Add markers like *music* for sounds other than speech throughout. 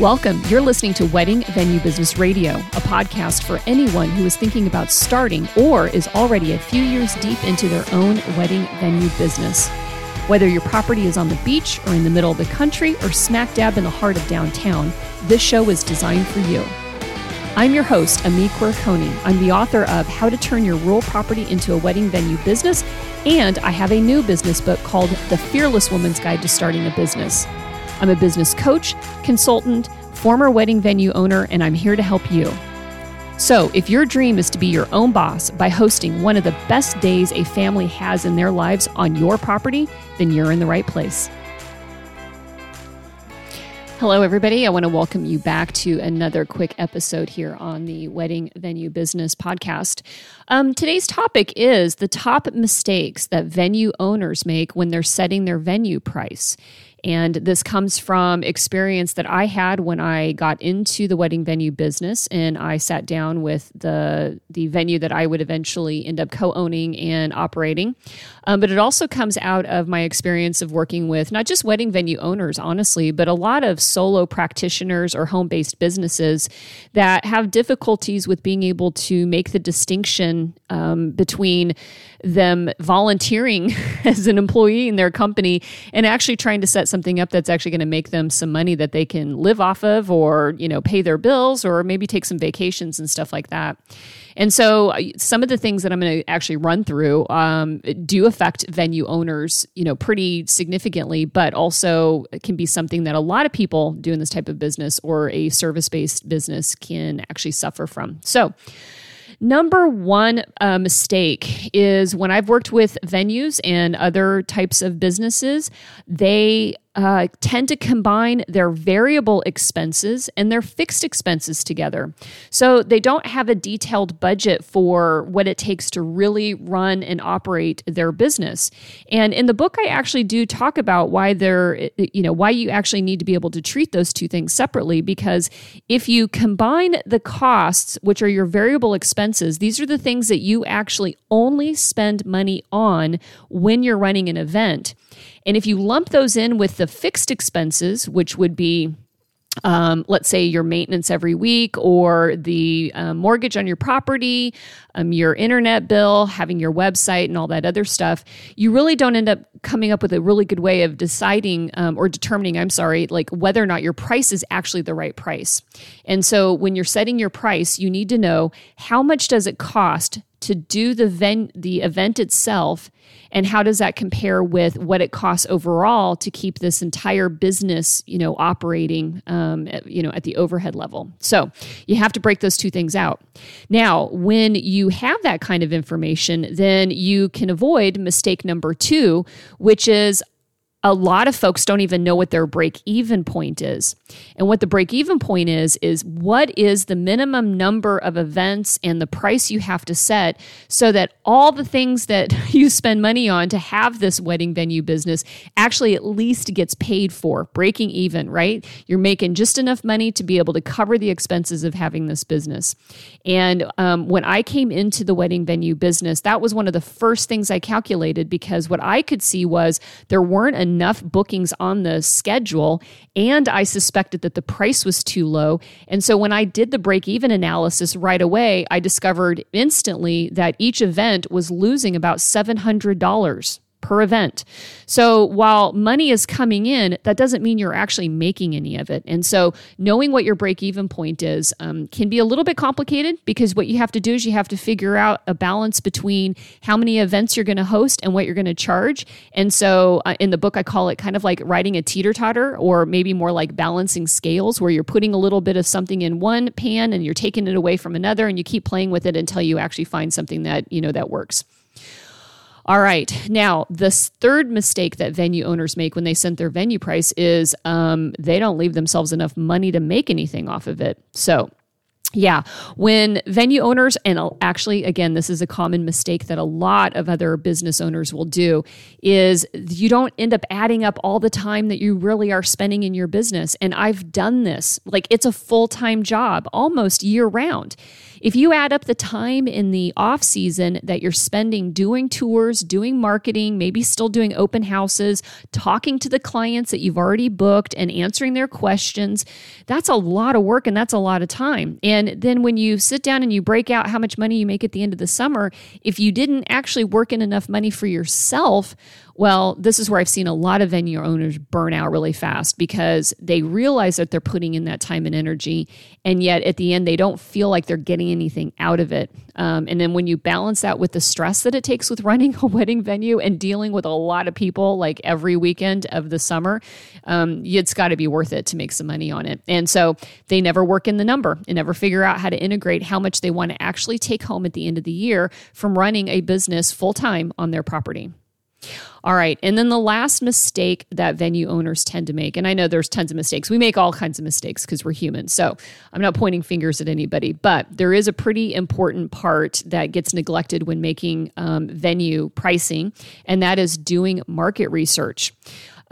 Welcome. You're listening to Wedding Venue Business Radio, a podcast for anyone who is thinking about starting or is already a few years deep into their own wedding venue business. Whether your property is on the beach or in the middle of the country or smack dab in the heart of downtown, this show is designed for you. I'm your host, Ami Quirconi. I'm the author of How to Turn Your Rural Property into a Wedding Venue Business, and I have a new business book called The Fearless Woman's Guide to Starting a Business. I'm a business coach, consultant, former wedding venue owner, and I'm here to help you. So, if your dream is to be your own boss by hosting one of the best days a family has in their lives on your property, then you're in the right place. Hello, everybody. I want to welcome you back to another quick episode here on the Wedding Venue Business Podcast. Um, today's topic is the top mistakes that venue owners make when they're setting their venue price. And this comes from experience that I had when I got into the wedding venue business and I sat down with the the venue that I would eventually end up co-owning and operating. Um, but it also comes out of my experience of working with not just wedding venue owners, honestly, but a lot of solo practitioners or home-based businesses that have difficulties with being able to make the distinction um, between them volunteering *laughs* as an employee in their company and actually trying to set something up that's actually going to make them some money that they can live off of or you know pay their bills or maybe take some vacations and stuff like that. And so uh, some of the things that i'm going to actually run through um, do affect venue owners you know pretty significantly but also can be something that a lot of people doing this type of business or a service-based business can actually suffer from. So Number one uh, mistake is when I've worked with venues and other types of businesses, they uh, tend to combine their variable expenses and their fixed expenses together. So they don't have a detailed budget for what it takes to really run and operate their business. And in the book, I actually do talk about why they're, you know, why you actually need to be able to treat those two things separately. Because if you combine the costs, which are your variable expenses, these are the things that you actually only spend money on when you're running an event. And if you lump those in with the fixed expenses, which would be um, let's say your maintenance every week or the uh, mortgage on your property, um, your internet bill, having your website, and all that other stuff, you really don't end up coming up with a really good way of deciding um, or determining, I'm sorry, like whether or not your price is actually the right price. And so when you're setting your price, you need to know how much does it cost to do the, ven- the event itself and how does that compare with what it costs overall to keep this entire business you know operating um, at, you know at the overhead level so you have to break those two things out now when you have that kind of information then you can avoid mistake number two which is a lot of folks don't even know what their break even point is. And what the break even point is, is what is the minimum number of events and the price you have to set so that all the things that *laughs* you spend money on to have this wedding venue business actually at least gets paid for, breaking even, right? You're making just enough money to be able to cover the expenses of having this business. And um, when I came into the wedding venue business, that was one of the first things I calculated because what I could see was there weren't enough bookings on the schedule, and I suspected that the price was too low. And so when I did the break even analysis right away, I discovered instantly that each event was losing about $700 per event. So while money is coming in, that doesn't mean you're actually making any of it. And so knowing what your break even point is um, can be a little bit complicated because what you have to do is you have to figure out a balance between how many events you're going to host and what you're going to charge. And so uh, in the book, I call it kind of like riding a teeter totter or maybe more like balancing scales where you're putting a little bit of something in one pan and you're taking it away from another and you keep playing with it until you actually find something that, you know, that works. All right. Now, the third mistake that venue owners make when they set their venue price is um, they don't leave themselves enough money to make anything off of it. So, yeah, when venue owners, and actually, again, this is a common mistake that a lot of other business owners will do, is you don't end up adding up all the time that you really are spending in your business. And I've done this, like it's a full time job almost year round If you add up the time in the off season that you're spending doing tours, doing marketing, maybe still doing open houses, talking to the clients that you've already booked and answering their questions, that's a lot of work and that's a lot of time. And then when you sit down and you break out how much money you make at the end of the summer, if you didn't actually work in enough money for yourself, well, this is where I've seen a lot of venue owners burn out really fast because they realize that they're putting in that time and energy, and yet at the end, they don't feel like they're getting anything out of it. Um, and then when you balance that with the stress that it takes with running *laughs* a wedding venue and dealing with a lot of people like every weekend of the summer, um, it's got to be worth it to make some money on it. And so they never work in the number and never figure out how to integrate how much they want to actually take home at the end of the year from running a business full time on their property. All right. And then the last mistake that venue owners tend to make, and I know there's tons of mistakes. We make all kinds of mistakes because we're human. So I'm not pointing fingers at anybody, but there is a pretty important part that gets neglected when making um, venue pricing, and that is doing market research.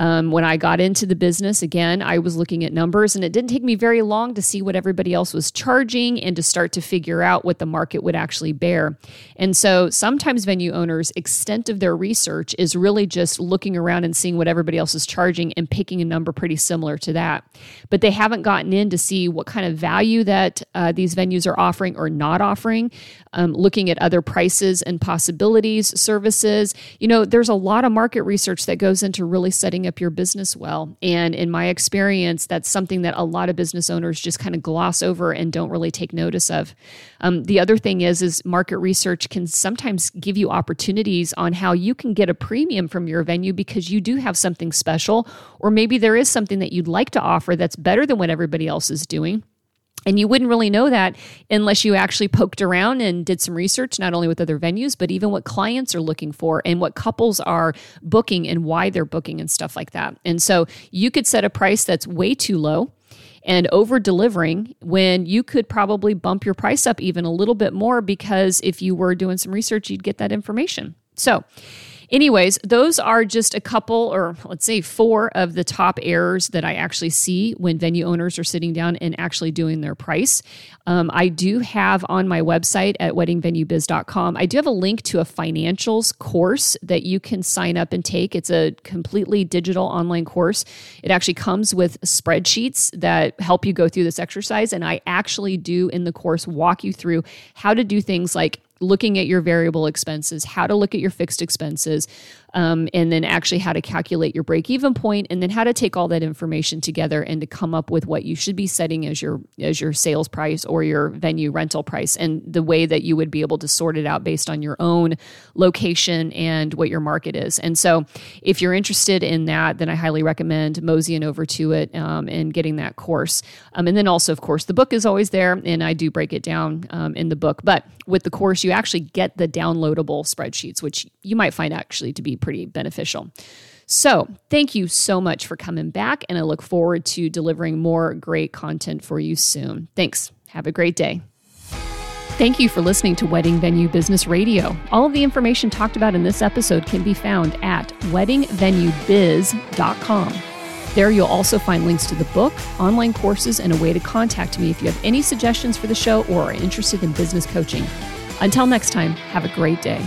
Um, when I got into the business, again, I was looking at numbers, and it didn't take me very long to see what everybody else was charging and to start to figure out what the market would actually bear. And so sometimes venue owners' extent of their research is really just looking around and seeing what everybody else is charging and picking a number pretty similar to that. But they haven't gotten in to see what kind of value that uh, these venues are offering or not offering, um, looking at other prices and possibilities, services. You know, there's a lot of market research that goes into really setting setting up your business well. And in my experience, that's something that a lot of business owners just kind of gloss over and don't really take notice of. Um, the other thing is, is market research can sometimes give you opportunities on how you can get a premium from your venue because you do have something special, or maybe there is something that you'd like to offer that's better than what everybody else is doing. And you wouldn't really know that unless you actually poked around and did some research, not only with other venues, but even what clients are looking for and what couples are booking and why they're booking and stuff like that. And so you could set a price that's way too low and over delivering when you could probably bump your price up even a little bit more because if you were doing some research, you'd get that information. So, Anyways, those are just a couple, or let's say four of the top errors that I actually see when venue owners are sitting down and actually doing their price. Um, I do have on my website at weddingvenuebiz.com, I do have a link to a financials course that you can sign up and take. It's a completely digital online course. It actually comes with spreadsheets that help you go through this exercise. And I actually do in the course walk you through how to do things like looking at your variable expenses, how to look at your fixed expenses, um, and then actually how to calculate your break even point, and then how to take all that information together and to come up with what you should be setting as your as your sales price or your venue rental price, and the way that you would be able to sort it out based on your own location and what your market is. And so, if you're interested in that, then I highly recommend moseying over to it um, and getting that course. Um, and then also, of course, the book is always there, and I do break it down um, in the book. But with the course, you actually get the downloadable spreadsheets, which you might find actually to be pretty beneficial. So, thank you so much for coming back, and I look forward to delivering more great content for you soon. Thanks. Have a great day. Thank you for listening to Wedding Venue Business Radio. All of the information talked about in this episode can be found at weddingvenuebiz.com. There you'll also find links to the book, online courses, and a way to contact me if you have any suggestions for the show or are interested in business coaching. Until next time, have a great day.